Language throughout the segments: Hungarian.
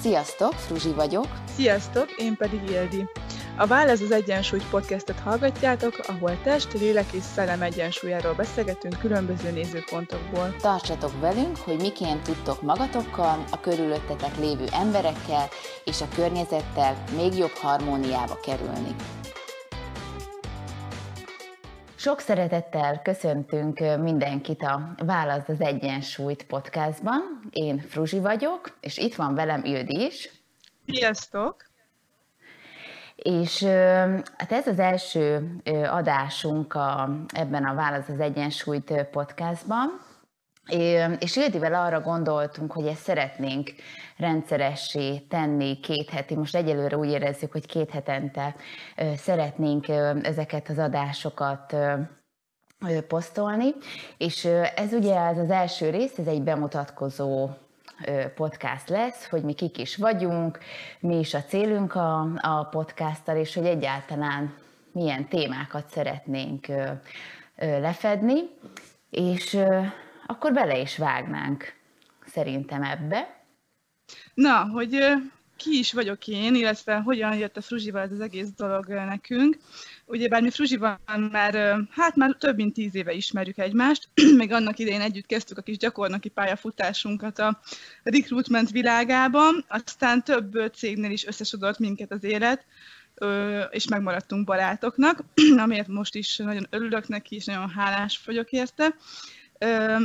Sziasztok, Fruzsi vagyok. Sziasztok, én pedig Ildi. A Válasz az Egyensúly podcastet hallgatjátok, ahol test, lélek és szellem egyensúlyáról beszélgetünk különböző nézőpontokból. Tartsatok velünk, hogy miként tudtok magatokkal, a körülöttetek lévő emberekkel és a környezettel még jobb harmóniába kerülni. Sok szeretettel köszöntünk mindenkit a Válasz az Egyensúlyt podcastban. Én Fruzsi vagyok, és itt van velem Ildi is. Sziasztok! És hát ez az első adásunk a, ebben a Válasz az Egyensúlyt podcastban, és Ildivel arra gondoltunk, hogy ezt szeretnénk rendszeressé tenni két heti, most egyelőre úgy érezzük, hogy két hetente szeretnénk ezeket az adásokat posztolni, és ez ugye ez az első rész, ez egy bemutatkozó podcast lesz, hogy mi kik is vagyunk, mi is a célunk a, a podcasttal, és hogy egyáltalán milyen témákat szeretnénk lefedni, és akkor bele is vágnánk szerintem ebbe. Na, hogy ki is vagyok én, illetve hogyan jött a Fruzsival ez az egész dolog nekünk. Ugyebár mi Fruzsival már, hát már több mint tíz éve ismerjük egymást, még annak idején együtt kezdtük a kis gyakornoki pályafutásunkat a recruitment világában, aztán több cégnél is összesodort minket az élet, és megmaradtunk barátoknak, amiért most is nagyon örülök neki, és nagyon hálás vagyok érte.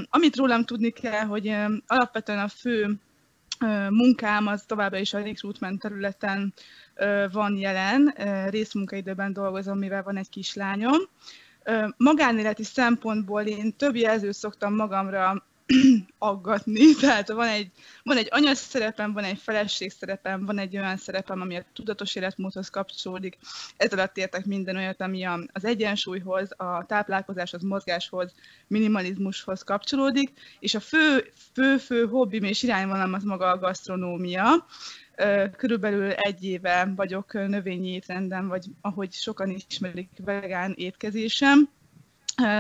Amit rólam tudni kell, hogy alapvetően a fő munkám az továbbra is a recruitment területen van jelen, részmunkaidőben dolgozom, mivel van egy kislányom. Magánéleti szempontból én több jelzőt szoktam magamra aggatni, tehát van egy, van egy anyas szerepem, van egy feleség szerepem, van egy olyan szerepem, ami a tudatos életmódhoz kapcsolódik. Ez alatt értek minden olyat, ami az egyensúlyhoz, a táplálkozáshoz, mozgáshoz, minimalizmushoz kapcsolódik, és a fő, fő, fő hobbim és irányvonalam az maga a gasztronómia. Körülbelül egy éve vagyok növényi étrenden, vagy ahogy sokan ismerik, vegán étkezésem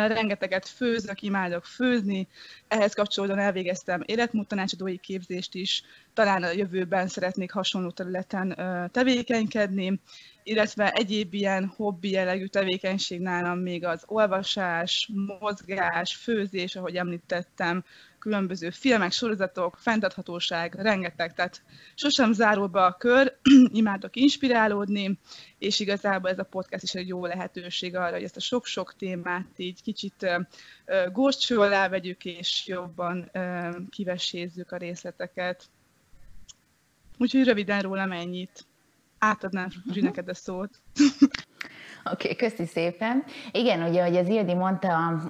rengeteget főzök, imádok főzni, ehhez kapcsolódóan elvégeztem életmód tanácsadói képzést is, talán a jövőben szeretnék hasonló területen tevékenykedni, illetve egyéb ilyen hobbi jellegű tevékenység nálam még az olvasás, mozgás, főzés, ahogy említettem, különböző filmek, sorozatok, fenntarthatóság, rengeteg, tehát sosem zárul be a kör, imádok inspirálódni, és igazából ez a podcast is egy jó lehetőség arra, hogy ezt a sok-sok témát így kicsit górcső alá vegyük, és jobban kivesézzük a részleteket. Úgyhogy röviden rólam ennyit. Átadnám uh-huh. neked a szót. Oké, okay, köszi szépen. Igen, ugye, ahogy az Ildi mondta,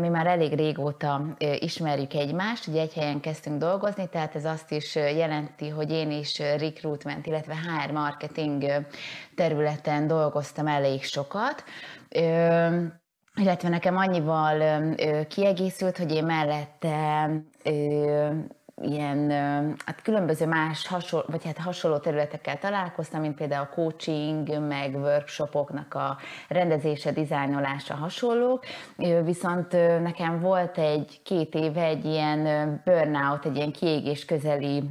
mi már elég régóta ismerjük egymást, ugye egy helyen kezdtünk dolgozni, tehát ez azt is jelenti, hogy én is recruitment, illetve HR marketing területen dolgoztam elég sokat illetve nekem annyival kiegészült, hogy én mellette ilyen hát különböző más hasonló, vagy hát hasonló területekkel találkoztam, mint például a coaching, meg workshopoknak a rendezése, dizájnolása hasonlók, viszont nekem volt egy két éve egy ilyen burnout, egy ilyen kiégés közeli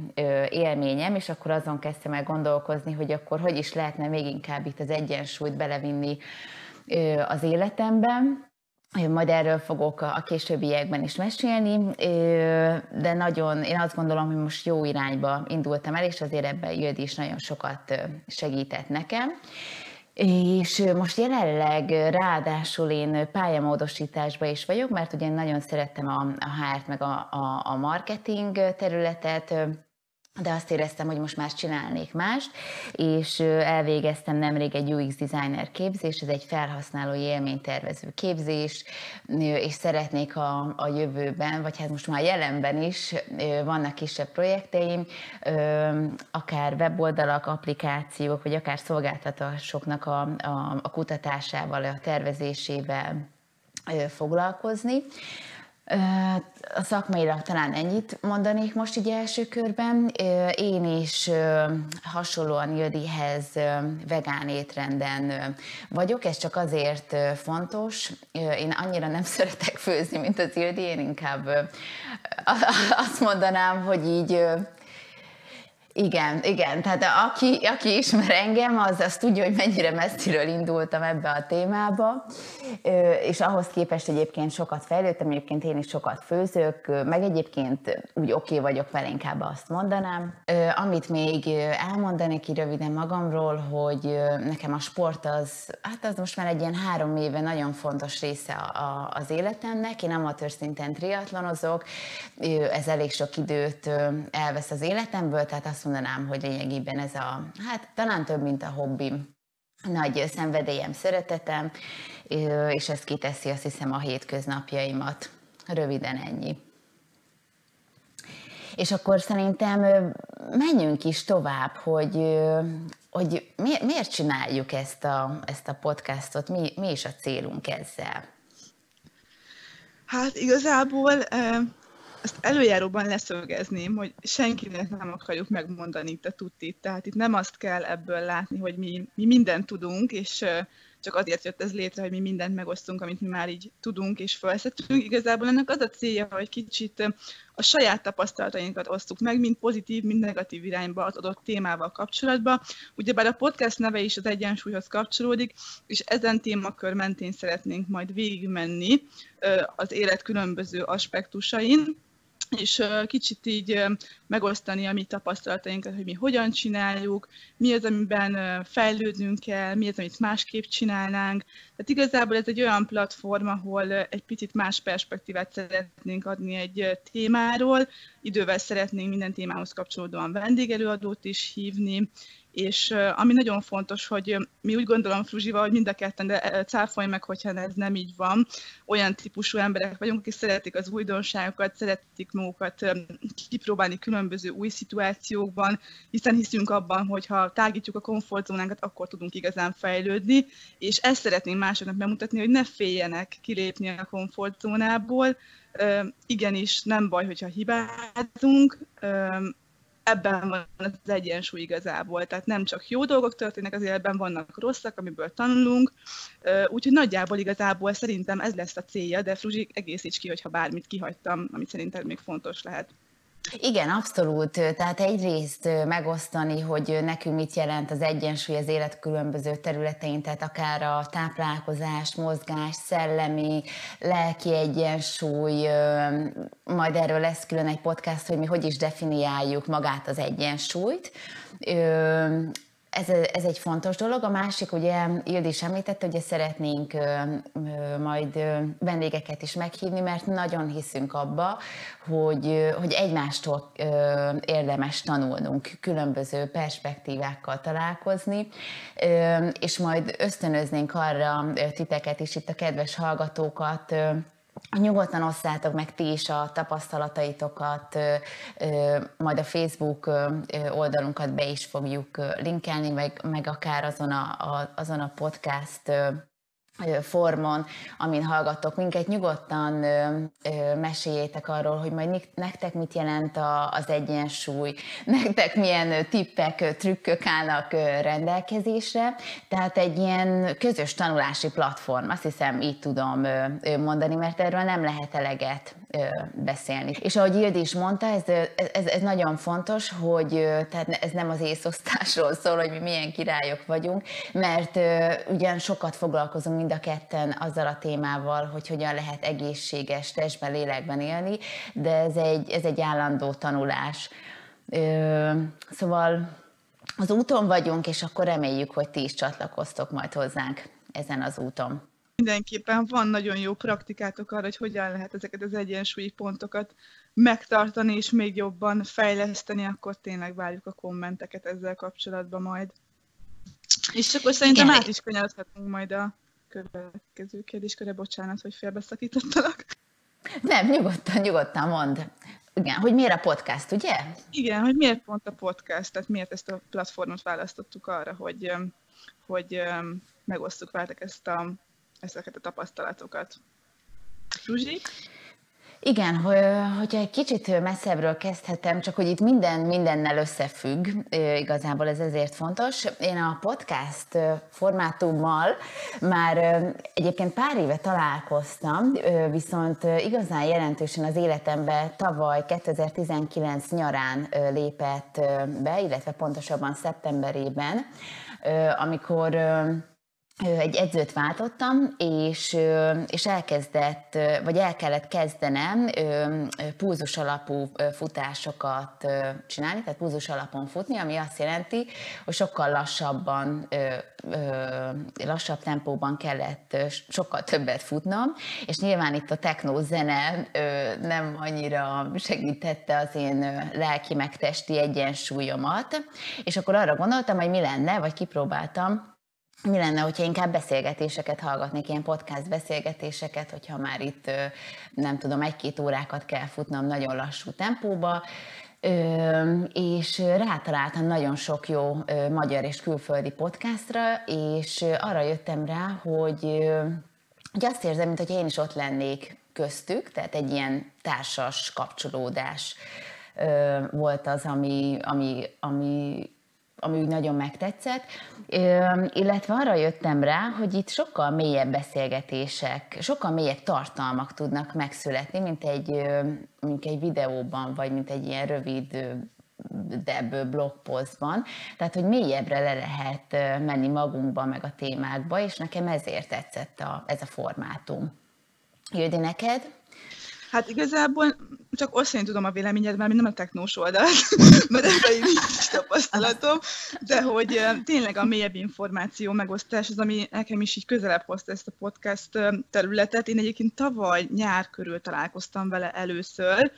élményem, és akkor azon kezdtem el gondolkozni, hogy akkor hogy is lehetne még inkább itt az egyensúlyt belevinni az életemben, majd erről fogok a későbbiekben is mesélni, de nagyon, én azt gondolom, hogy most jó irányba indultam el, és azért ebben Jöd is nagyon sokat segített nekem. És most jelenleg ráadásul én pályamódosításban is vagyok, mert ugye én nagyon szerettem a, a HR-t, meg a, a, a marketing területet, de azt éreztem, hogy most már csinálnék mást, és elvégeztem nemrég egy UX designer képzés, ez egy felhasználói élménytervező képzés, és szeretnék a, a jövőben, vagy hát most már jelenben is vannak kisebb projekteim, akár weboldalak, applikációk, vagy akár szolgáltatásoknak a, a, a kutatásával, a tervezésével foglalkozni. A szakmailag talán ennyit mondanék most így első körben. Én is hasonlóan Jödihez vegán étrenden vagyok, ez csak azért fontos. Én annyira nem szeretek főzni, mint az Jödi, én inkább azt mondanám, hogy így Igen, igen, tehát aki, aki ismer engem, az, az tudja, hogy mennyire messziről indultam ebbe a témába, és ahhoz képest egyébként sokat fejlődtem, egyébként én is sokat főzök, meg egyébként úgy oké okay vagyok vele, inkább azt mondanám. Amit még elmondanék ki röviden magamról, hogy nekem a sport az, hát az most már egy ilyen három éve nagyon fontos része a, az életemnek. Én amatőr szinten triatlonozok, ez elég sok időt elvesz az életemből, tehát azt mondanám, hogy lényegében ez a, hát talán több, mint a hobbim nagy szenvedélyem, szeretetem, és ez kiteszi azt hiszem a hétköznapjaimat. Röviden ennyi. És akkor szerintem menjünk is tovább, hogy, hogy miért csináljuk ezt a, ezt a podcastot, mi, mi is a célunk ezzel? Hát igazából ezt előjáróban leszögezném, hogy senkinek nem akarjuk megmondani itt a tutit. Tehát itt nem azt kell ebből látni, hogy mi, mi mindent tudunk, és csak azért jött ez létre, hogy mi mindent megosztunk, amit mi már így tudunk és felszettünk. Igazából ennek az a célja, hogy kicsit a saját tapasztalatainkat osztuk meg, mind pozitív, mind negatív irányba az adott témával kapcsolatban. Ugyebár a podcast neve is az egyensúlyhoz kapcsolódik, és ezen témakör mentén szeretnénk majd végigmenni az élet különböző aspektusain, és kicsit így megosztani a mi tapasztalatainkat, hogy mi hogyan csináljuk, mi az, amiben fejlődnünk kell, mi az, amit másképp csinálnánk. Tehát igazából ez egy olyan platform, ahol egy picit más perspektívát szeretnénk adni egy témáról, idővel szeretnénk minden témához kapcsolódóan vendégelőadót is hívni, és ami nagyon fontos, hogy mi úgy gondolom Fruzsival, hogy mind a ketten, de cáfolj meg, hogyha ez nem így van, olyan típusú emberek vagyunk, akik szeretik az újdonságokat, szeretik magukat kipróbálni különböző új szituációkban, hiszen hiszünk abban, hogy ha tágítjuk a komfortzónánkat, akkor tudunk igazán fejlődni, és ezt szeretnénk másoknak bemutatni, hogy ne féljenek kilépni a komfortzónából, igenis nem baj, hogyha hibázunk, ebben van az egyensúly igazából. Tehát nem csak jó dolgok történnek az életben, vannak rosszak, amiből tanulunk. Úgyhogy nagyjából igazából szerintem ez lesz a célja, de Fruzsi, egészíts ki, hogyha bármit kihagytam, amit szerinted még fontos lehet. Igen, abszolút. Tehát egyrészt megosztani, hogy nekünk mit jelent az egyensúly az élet különböző területein, tehát akár a táplálkozás, mozgás, szellemi, lelki egyensúly, majd erről lesz külön egy podcast, hogy mi hogy is definiáljuk magát az egyensúlyt ez, ez egy fontos dolog. A másik, ugye Ildi is említette, hogy szeretnénk majd vendégeket is meghívni, mert nagyon hiszünk abba, hogy, hogy egymástól érdemes tanulnunk, különböző perspektívákkal találkozni, és majd ösztönöznénk arra titeket is, itt a kedves hallgatókat, Nyugodtan osszátok meg ti is a tapasztalataitokat, majd a Facebook oldalunkat be is fogjuk linkelni, meg, meg akár azon a, azon a podcast formon, amin hallgattok minket, nyugodtan ö, ö, meséljétek arról, hogy majd nektek mit jelent a, az egyensúly, nektek milyen tippek, trükkök állnak rendelkezésre, tehát egy ilyen közös tanulási platform, azt hiszem így tudom mondani, mert erről nem lehet eleget beszélni. És ahogy Ildi is mondta, ez, ez, ez nagyon fontos, hogy tehát ez nem az észosztásról szól, hogy mi milyen királyok vagyunk, mert ugyan sokat foglalkozunk mind a ketten azzal a témával, hogy hogyan lehet egészséges testben, lélekben élni, de ez egy, ez egy állandó tanulás. Szóval az úton vagyunk, és akkor reméljük, hogy ti is csatlakoztok majd hozzánk ezen az úton mindenképpen van nagyon jó praktikátok arra, hogy hogyan lehet ezeket az egyensúlyi pontokat megtartani és még jobban fejleszteni, akkor tényleg várjuk a kommenteket ezzel kapcsolatban majd. És akkor szerintem Igen. át is kanyarodhatunk majd a következő kérdéskörre. Bocsánat, hogy félbeszakítottalak. Nem, nyugodtan, nyugodtan mond. Igen, hogy miért a podcast, ugye? Igen, hogy miért pont a podcast, tehát miért ezt a platformot választottuk arra, hogy, hogy megosztuk veletek ezt a ezeket a tapasztalatokat. Zsuzsi? Igen, hogyha egy kicsit messzebbről kezdhetem, csak hogy itt minden mindennel összefügg, igazából ez ezért fontos. Én a podcast formátummal már egyébként pár éve találkoztam, viszont igazán jelentősen az életembe tavaly 2019 nyarán lépett be, illetve pontosabban szeptemberében, amikor egy edzőt váltottam, és, és elkezdett, vagy el kellett kezdenem púzus alapú futásokat csinálni, tehát púzus alapon futni, ami azt jelenti, hogy sokkal lassabban, lassabb tempóban kellett sokkal többet futnom, és nyilván itt a techno zene nem annyira segítette az én lelki meg testi egyensúlyomat, és akkor arra gondoltam, hogy mi lenne, vagy kipróbáltam, mi lenne, hogyha inkább beszélgetéseket hallgatnék, ilyen podcast beszélgetéseket, hogyha már itt nem tudom, egy-két órákat kell futnom nagyon lassú tempóba, és rátaláltam nagyon sok jó magyar és külföldi podcastra, és arra jöttem rá, hogy, hogy azt érzem, mintha én is ott lennék köztük, tehát egy ilyen társas kapcsolódás volt az, ami, ami, ami ami úgy nagyon megtetszett, illetve arra jöttem rá, hogy itt sokkal mélyebb beszélgetések, sokkal mélyebb tartalmak tudnak megszületni, mint egy, mint egy videóban, vagy mint egy ilyen rövid debb blogpostban, tehát hogy mélyebbre le lehet menni magunkba, meg a témákba, és nekem ezért tetszett a, ez a formátum. Jödi neked? Hát igazából csak osztani tudom a véleményed, mert nem a technós oldalt, mert ebben nincs tapasztalatom, de hogy tényleg a mélyebb információ megosztás az, ami nekem is így közelebb hozta ezt a podcast területet. Én egyébként tavaly nyár körül találkoztam vele először,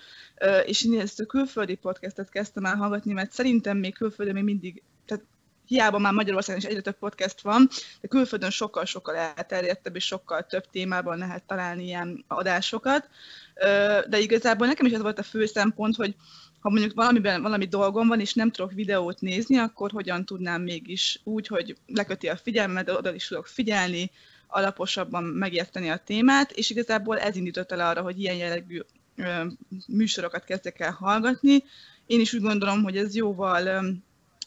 és én ezt a külföldi podcastet kezdtem el hallgatni, mert szerintem még külföldön még mindig tehát hiába már Magyarországon is egyre több podcast van, de külföldön sokkal-sokkal elterjedtebb és sokkal több témában lehet találni ilyen adásokat. De igazából nekem is ez volt a fő szempont, hogy ha mondjuk valamiben valami dolgom van, és nem tudok videót nézni, akkor hogyan tudnám mégis úgy, hogy leköti a figyelmet, oda is tudok figyelni, alaposabban megérteni a témát, és igazából ez indított el arra, hogy ilyen jellegű műsorokat kezdek el hallgatni. Én is úgy gondolom, hogy ez jóval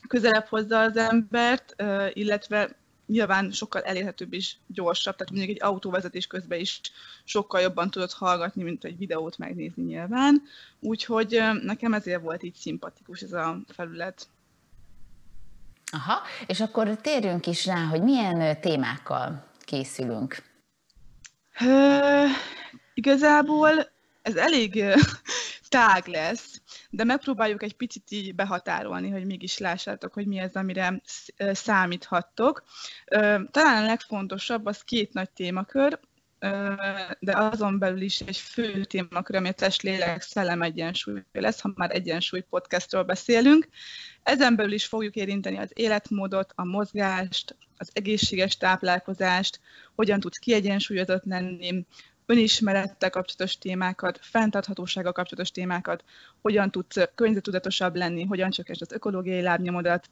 közelebb hozza az embert, illetve nyilván sokkal elérhetőbb és gyorsabb, tehát mondjuk egy autóvezetés közben is sokkal jobban tudod hallgatni, mint egy videót megnézni nyilván. Úgyhogy nekem ezért volt így szimpatikus ez a felület. Aha, és akkor térjünk is rá, hogy milyen témákkal készülünk. Hő, igazából ez elég tág lesz, de megpróbáljuk egy picit így behatárolni, hogy mégis lássátok, hogy mi az, amire számíthattok. Talán a legfontosabb az két nagy témakör, de azon belül is egy fő témakör, ami a test, lélek, szellem egyensúly lesz, ha már egyensúly podcastról beszélünk. Ezen belül is fogjuk érinteni az életmódot, a mozgást, az egészséges táplálkozást, hogyan tudsz kiegyensúlyozott lenni, önismerettel kapcsolatos témákat, fenntarthatósággal kapcsolatos témákat, hogyan tudsz környezetudatosabb lenni, hogyan csökkent az ökológiai lábnyomodat,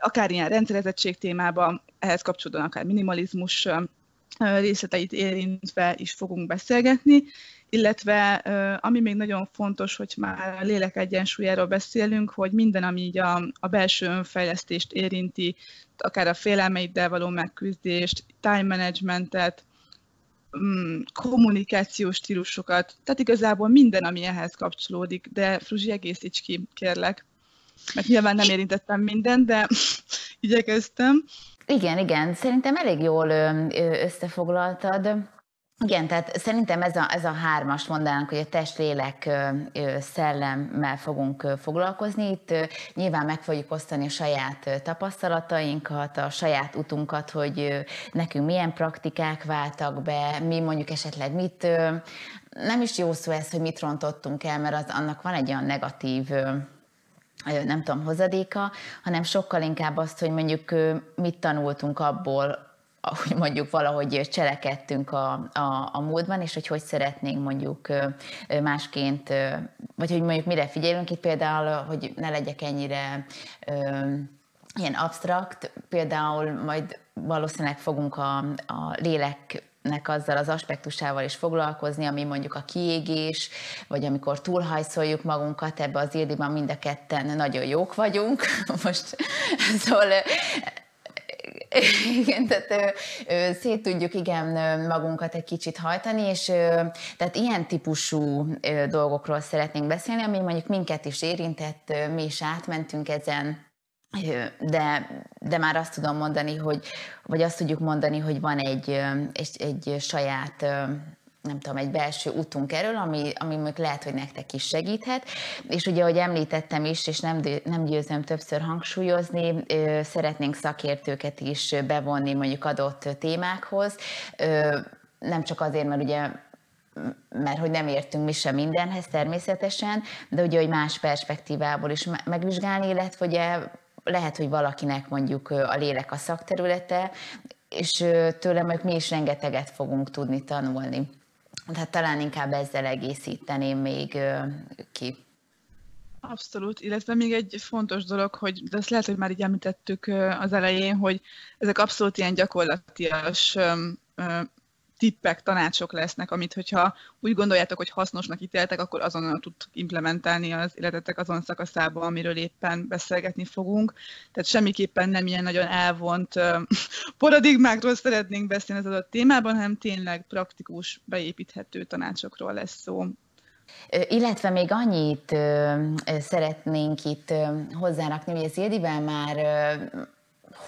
akár ilyen rendszerezettség témában, ehhez kapcsolódóan akár minimalizmus részleteit érintve is fogunk beszélgetni, illetve ami még nagyon fontos, hogy már a lélek egyensúlyáról beszélünk, hogy minden, ami így a, a belső önfejlesztést érinti, akár a félelmeiddel való megküzdést, time managementet, mm, kommunikációs stílusokat, tehát igazából minden, ami ehhez kapcsolódik, de Fruzsi, egészíts ki, kérlek. Mert nyilván nem érintettem mindent, de igyekeztem. Igen, igen, szerintem elég jól összefoglaltad. Igen, tehát szerintem ez a, ez a hármas mondanánk, hogy a test, lélek, szellemmel fogunk foglalkozni. Itt nyilván meg fogjuk osztani a saját tapasztalatainkat, a saját utunkat, hogy nekünk milyen praktikák váltak be, mi mondjuk esetleg mit, nem is jó szó ez, hogy mit rontottunk el, mert az, annak van egy olyan negatív nem tudom, hozadéka, hanem sokkal inkább azt, hogy mondjuk mit tanultunk abból, hogy mondjuk valahogy cselekedtünk a, a, a múltban, és hogy hogy szeretnénk mondjuk másként, vagy hogy mondjuk mire figyelünk itt például, hogy ne legyek ennyire ilyen absztrakt, például majd valószínűleg fogunk a, a lélek nek azzal az aspektusával is foglalkozni, ami mondjuk a kiégés, vagy amikor túlhajszoljuk magunkat, ebbe az ildiban mind a ketten nagyon jók vagyunk. Most szóval igen, tehát ö, ö, szét tudjuk igen magunkat egy kicsit hajtani, és ö, tehát ilyen típusú ö, dolgokról szeretnénk beszélni, ami mondjuk minket is érintett, ö, mi is átmentünk ezen, de, de már azt tudom mondani, hogy, vagy azt tudjuk mondani, hogy van egy, egy, egy saját nem tudom, egy belső útunk erről, ami, ami még lehet, hogy nektek is segíthet. És ugye, ahogy említettem is, és nem, nem győzöm többször hangsúlyozni, szeretnénk szakértőket is bevonni mondjuk adott témákhoz. Nem csak azért, mert ugye mert hogy nem értünk mi sem mindenhez természetesen, de ugye, hogy más perspektívából is megvizsgálni, illetve ugye lehet, hogy valakinek mondjuk a lélek a szakterülete, és tőlem mi is rengeteget fogunk tudni tanulni. Tehát talán inkább ezzel egészíteném még ki. Abszolút, illetve még egy fontos dolog, hogy de ezt lehet, hogy már így említettük az elején, hogy ezek abszolút ilyen gyakorlatias tippek, tanácsok lesznek, amit hogyha úgy gondoljátok, hogy hasznosnak ítéltek, akkor azonnal tud implementálni az életetek azon szakaszába, amiről éppen beszélgetni fogunk. Tehát semmiképpen nem ilyen nagyon elvont paradigmákról szeretnénk beszélni az adott témában, hanem tényleg praktikus, beépíthető tanácsokról lesz szó. Illetve még annyit szeretnénk itt hozzárakni, hogy az Ildivel már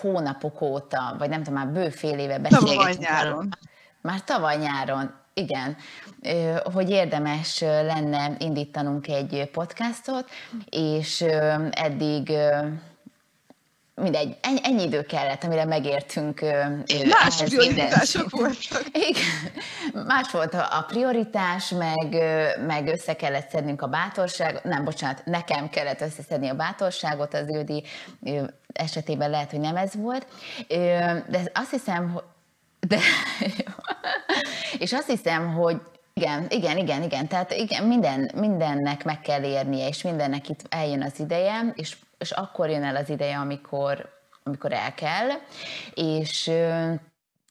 hónapok óta, vagy nem tudom, már bő fél éve beszélgetünk. Már tavaly nyáron, igen, hogy érdemes lenne indítanunk egy podcastot, és eddig mindegy, ennyi, ennyi idő kellett, amire megértünk. Más prioritások voltak. Igen, más volt a prioritás, meg, meg össze kellett szednünk a bátorságot, nem, bocsánat, nekem kellett összeszedni a bátorságot, az Ildi esetében lehet, hogy nem ez volt, de azt hiszem, de, és azt hiszem, hogy igen, igen, igen, igen. Tehát igen, minden, mindennek meg kell érnie, és mindennek itt eljön az ideje, és, és akkor jön el az ideje, amikor, amikor el kell. És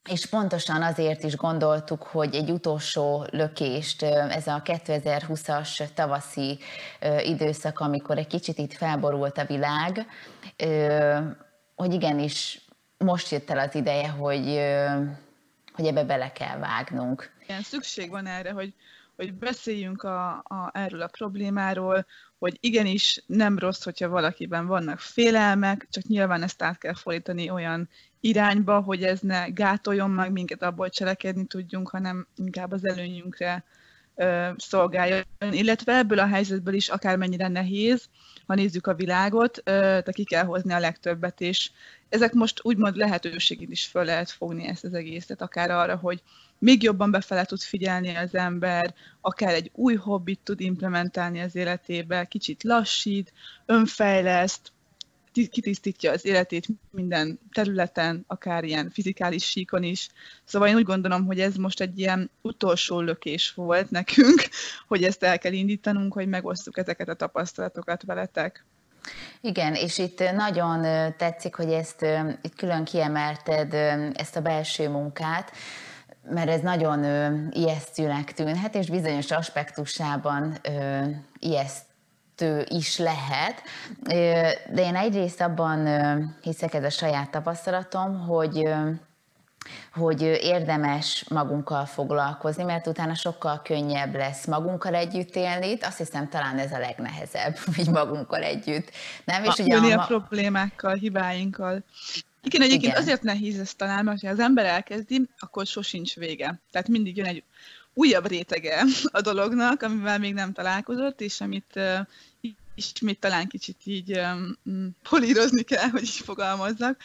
és pontosan azért is gondoltuk, hogy egy utolsó lökést, ez a 2020-as tavaszi időszak, amikor egy kicsit itt felborult a világ, hogy igenis most jött el az ideje, hogy, hogy ebbe bele kell vágnunk. Igen, szükség van erre, hogy, hogy beszéljünk a, a, erről a problémáról, hogy igenis nem rossz, hogyha valakiben vannak félelmek, csak nyilván ezt át kell fordítani olyan irányba, hogy ez ne gátoljon meg minket abból cselekedni tudjunk, hanem inkább az előnyünkre szolgáljon. Illetve ebből a helyzetből is akármennyire nehéz, ha nézzük a világot, de ki kell hozni a legtöbbet, és ezek most úgymond lehetőségét is föl lehet fogni ezt az egészet, akár arra, hogy még jobban befele tud figyelni az ember, akár egy új hobbit tud implementálni az életébe, kicsit lassít, önfejleszt, kitisztítja az életét minden területen, akár ilyen fizikális síkon is. Szóval én úgy gondolom, hogy ez most egy ilyen utolsó lökés volt nekünk, hogy ezt el kell indítanunk, hogy megosztjuk ezeket a tapasztalatokat veletek. Igen, és itt nagyon tetszik, hogy ezt itt külön kiemelted, ezt a belső munkát, mert ez nagyon ijesztőnek tűnhet, és bizonyos aspektusában ijesztő is lehet, de én egyrészt abban hiszek, ez a saját tapasztalatom, hogy hogy érdemes magunkkal foglalkozni, mert utána sokkal könnyebb lesz magunkkal együtt élni. Azt hiszem, talán ez a legnehezebb, hogy magunkkal együtt. Nem? És ugye a, a problémákkal, hibáinkkal. Igen, egyébként Igen. azért nehéz ezt talán, mert ha az ember elkezdi, akkor sosincs vége. Tehát mindig jön egy újabb rétege a dolognak, amivel még nem találkozott, és amit ismét talán kicsit így um, polírozni kell, hogy így fogalmazzak,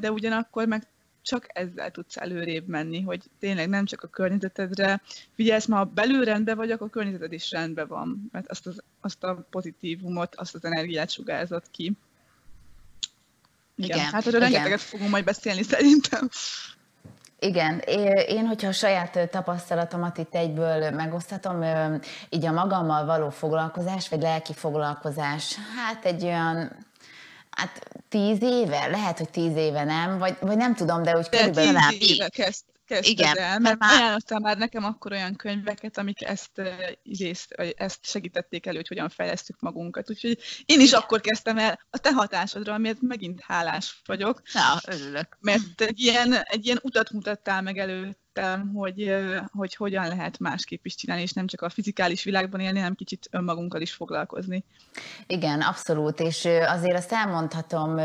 de ugyanakkor meg csak ezzel tudsz előrébb menni, hogy tényleg nem csak a környezetedre figyelsz, ma belül rendben vagy, akkor a környezeted is rendben van, mert azt, az, azt a pozitívumot, azt az energiát sugárzott ki. Igen, igen hát erről rengeteget fogunk majd beszélni szerintem. Igen, én, hogyha a saját tapasztalatomat itt egyből megosztatom, így a magammal való foglalkozás, vagy lelki foglalkozás, hát egy olyan Hát tíz éve? Lehet, hogy tíz éve nem, vagy, vagy nem tudom, de úgy de körülbelül... Tíz éve kezd, kezdted Igen, el, mert már... ajánlottál már nekem akkor olyan könyveket, amik ezt, részt, ezt segítették elő, hogy hogyan fejlesztük magunkat. Úgyhogy én is Igen. akkor kezdtem el a te hatásodra, amiért megint hálás vagyok. Na, örülök. Mert egy ilyen, egy ilyen utat mutattál meg előtt értem, hogy, hogy hogyan lehet másképp is csinálni, és nem csak a fizikális világban élni, hanem kicsit önmagunkkal is foglalkozni. Igen, abszolút, és azért azt elmondhatom,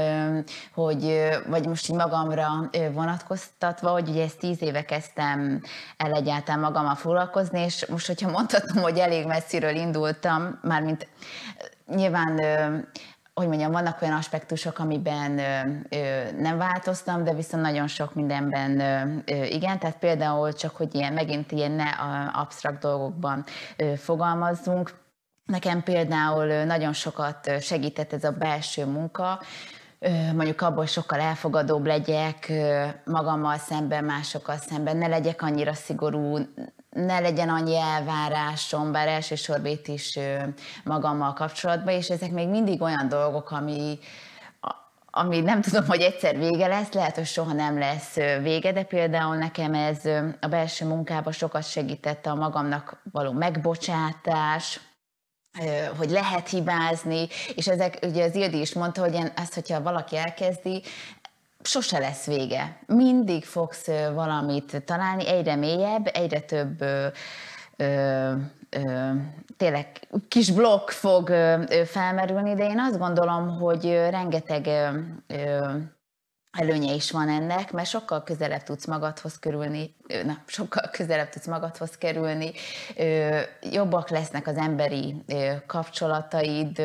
hogy, vagy most így magamra vonatkoztatva, hogy ugye ezt tíz éve kezdtem el egyáltalán magammal foglalkozni, és most, hogyha mondhatom, hogy elég messziről indultam, mármint nyilván hogy mondjam, vannak olyan aspektusok, amiben ö, ö, nem változtam, de viszont nagyon sok mindenben ö, ö, igen, tehát például csak, hogy ilyen, megint ilyen ne absztrakt dolgokban ö, fogalmazzunk, Nekem például nagyon sokat segített ez a belső munka, mondjuk abból sokkal elfogadóbb legyek magammal szemben, másokkal szemben, ne legyek annyira szigorú, ne legyen annyi elvárásom, bár elsősorban itt is magammal kapcsolatban, és ezek még mindig olyan dolgok, ami, ami nem tudom, hogy egyszer vége lesz, lehet, hogy soha nem lesz vége, de például nekem ez a belső munkában sokat segített a magamnak való megbocsátás, hogy lehet hibázni, és ezek, ugye az Ildi is mondta, hogy ezt, hogyha valaki elkezdi, sose lesz vége. Mindig fogsz valamit találni, egyre mélyebb, egyre több ö, ö, ö, tényleg kis blokk fog ö, felmerülni, de én azt gondolom, hogy rengeteg ö, előnye is van ennek, mert sokkal közelebb tudsz magadhoz kerülni, na, sokkal közelebb tudsz magadhoz kerülni, jobbak lesznek az emberi kapcsolataid,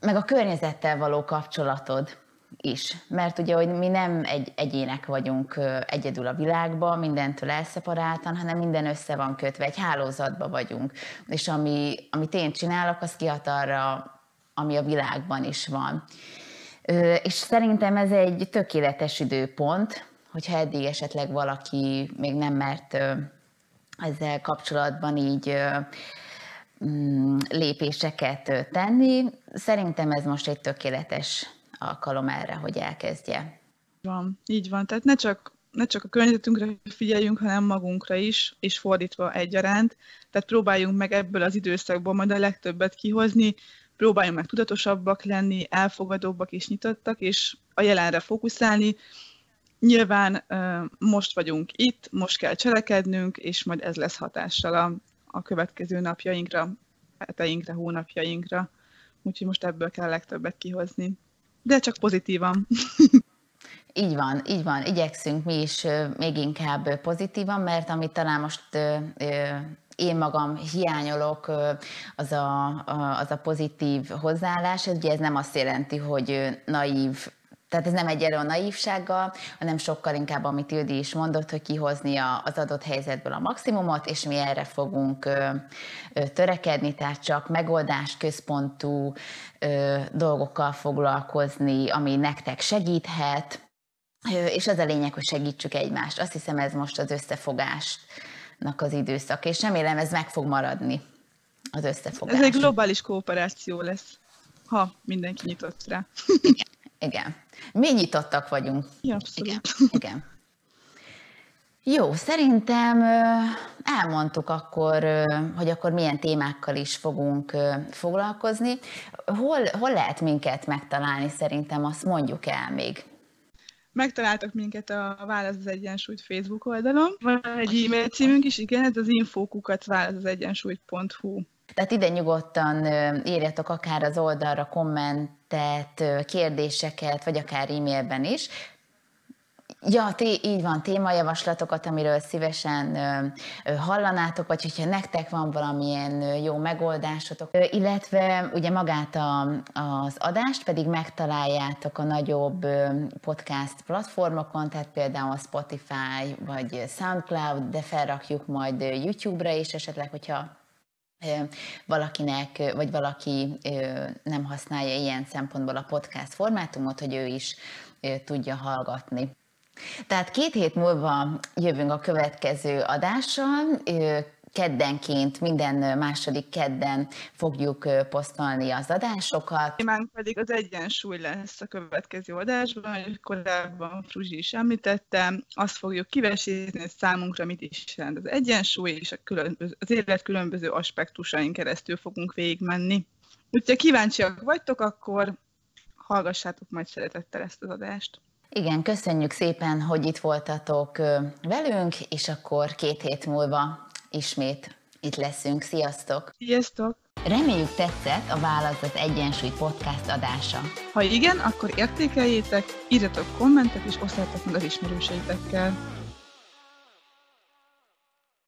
meg a környezettel való kapcsolatod is. Mert ugye, hogy mi nem egy egyének vagyunk egyedül a világban, mindentől elszeparáltan, hanem minden össze van kötve, egy hálózatban vagyunk. És ami, amit én csinálok, az kihat arra, ami a világban is van. És szerintem ez egy tökéletes időpont, hogyha eddig esetleg valaki még nem mert ezzel kapcsolatban így mm, lépéseket tenni. Szerintem ez most egy tökéletes alkalom erre, hogy elkezdje. Van, így van. Tehát ne csak, ne csak a környezetünkre figyeljünk, hanem magunkra is, és fordítva egyaránt. Tehát próbáljunk meg ebből az időszakból majd a legtöbbet kihozni, próbáljunk meg tudatosabbak lenni, elfogadóbbak és nyitottak, és a jelenre fókuszálni. Nyilván most vagyunk itt, most kell cselekednünk, és majd ez lesz hatással a, a következő napjainkra, heteinkre, hónapjainkra. Úgyhogy most ebből kell legtöbbet kihozni de csak pozitívan. Így van, így van. Igyekszünk mi is még inkább pozitívan, mert amit talán most én magam hiányolok, az a, az a pozitív hozzáállás. Ugye ez nem azt jelenti, hogy naív tehát ez nem egy a naívsággal, hanem sokkal inkább, amit Ildi is mondott, hogy kihozni az adott helyzetből a maximumot, és mi erre fogunk törekedni, tehát csak megoldás központú dolgokkal foglalkozni, ami nektek segíthet, és az a lényeg, hogy segítsük egymást. Azt hiszem, ez most az összefogásnak az időszak, és remélem ez meg fog maradni, az összefogás. Ez egy globális kooperáció lesz, ha mindenki nyitott rá. Igen. Mi nyitottak vagyunk. Ja, abszolút. Igen. Igen. Jó, szerintem elmondtuk akkor, hogy akkor milyen témákkal is fogunk foglalkozni. Hol, hol lehet minket megtalálni szerintem, azt mondjuk el még. Megtaláltak minket a Válasz az Egyensúlyt Facebook oldalon. Van egy e-mail címünk is, igen, ez az infókukat válaszazegyensúlyt.hu. Tehát ide nyugodtan írjatok akár az oldalra kommentet, kérdéseket, vagy akár e-mailben is. Ja, té, így van, témajavaslatokat, amiről szívesen ö, hallanátok, vagy hogyha nektek van valamilyen jó megoldásotok, ö, illetve ugye magát a, az adást pedig megtaláljátok a nagyobb podcast platformokon, tehát például Spotify vagy SoundCloud, de felrakjuk majd YouTube-ra is esetleg, hogyha valakinek, vagy valaki nem használja ilyen szempontból a podcast formátumot, hogy ő is tudja hallgatni. Tehát két hét múlva jövünk a következő adással, keddenként, minden második kedden fogjuk posztolni az adásokat. Témánk pedig az egyensúly lesz a következő adásban, hogy korábban Fruzsi is említettem, azt fogjuk kivesézni, hogy számunkra mit is jelent az egyensúly, és a különböző, az élet különböző aspektusain keresztül fogunk végigmenni. Úgyhogy kíváncsiak vagytok, akkor hallgassátok majd szeretettel ezt az adást. Igen, köszönjük szépen, hogy itt voltatok velünk, és akkor két hét múlva ismét itt leszünk. Sziasztok! Sziasztok! Reméljük tetszett a Válasz az Egyensúly podcast adása. Ha igen, akkor értékeljétek, írjatok kommentet és osszátok meg az ismerőseitekkel.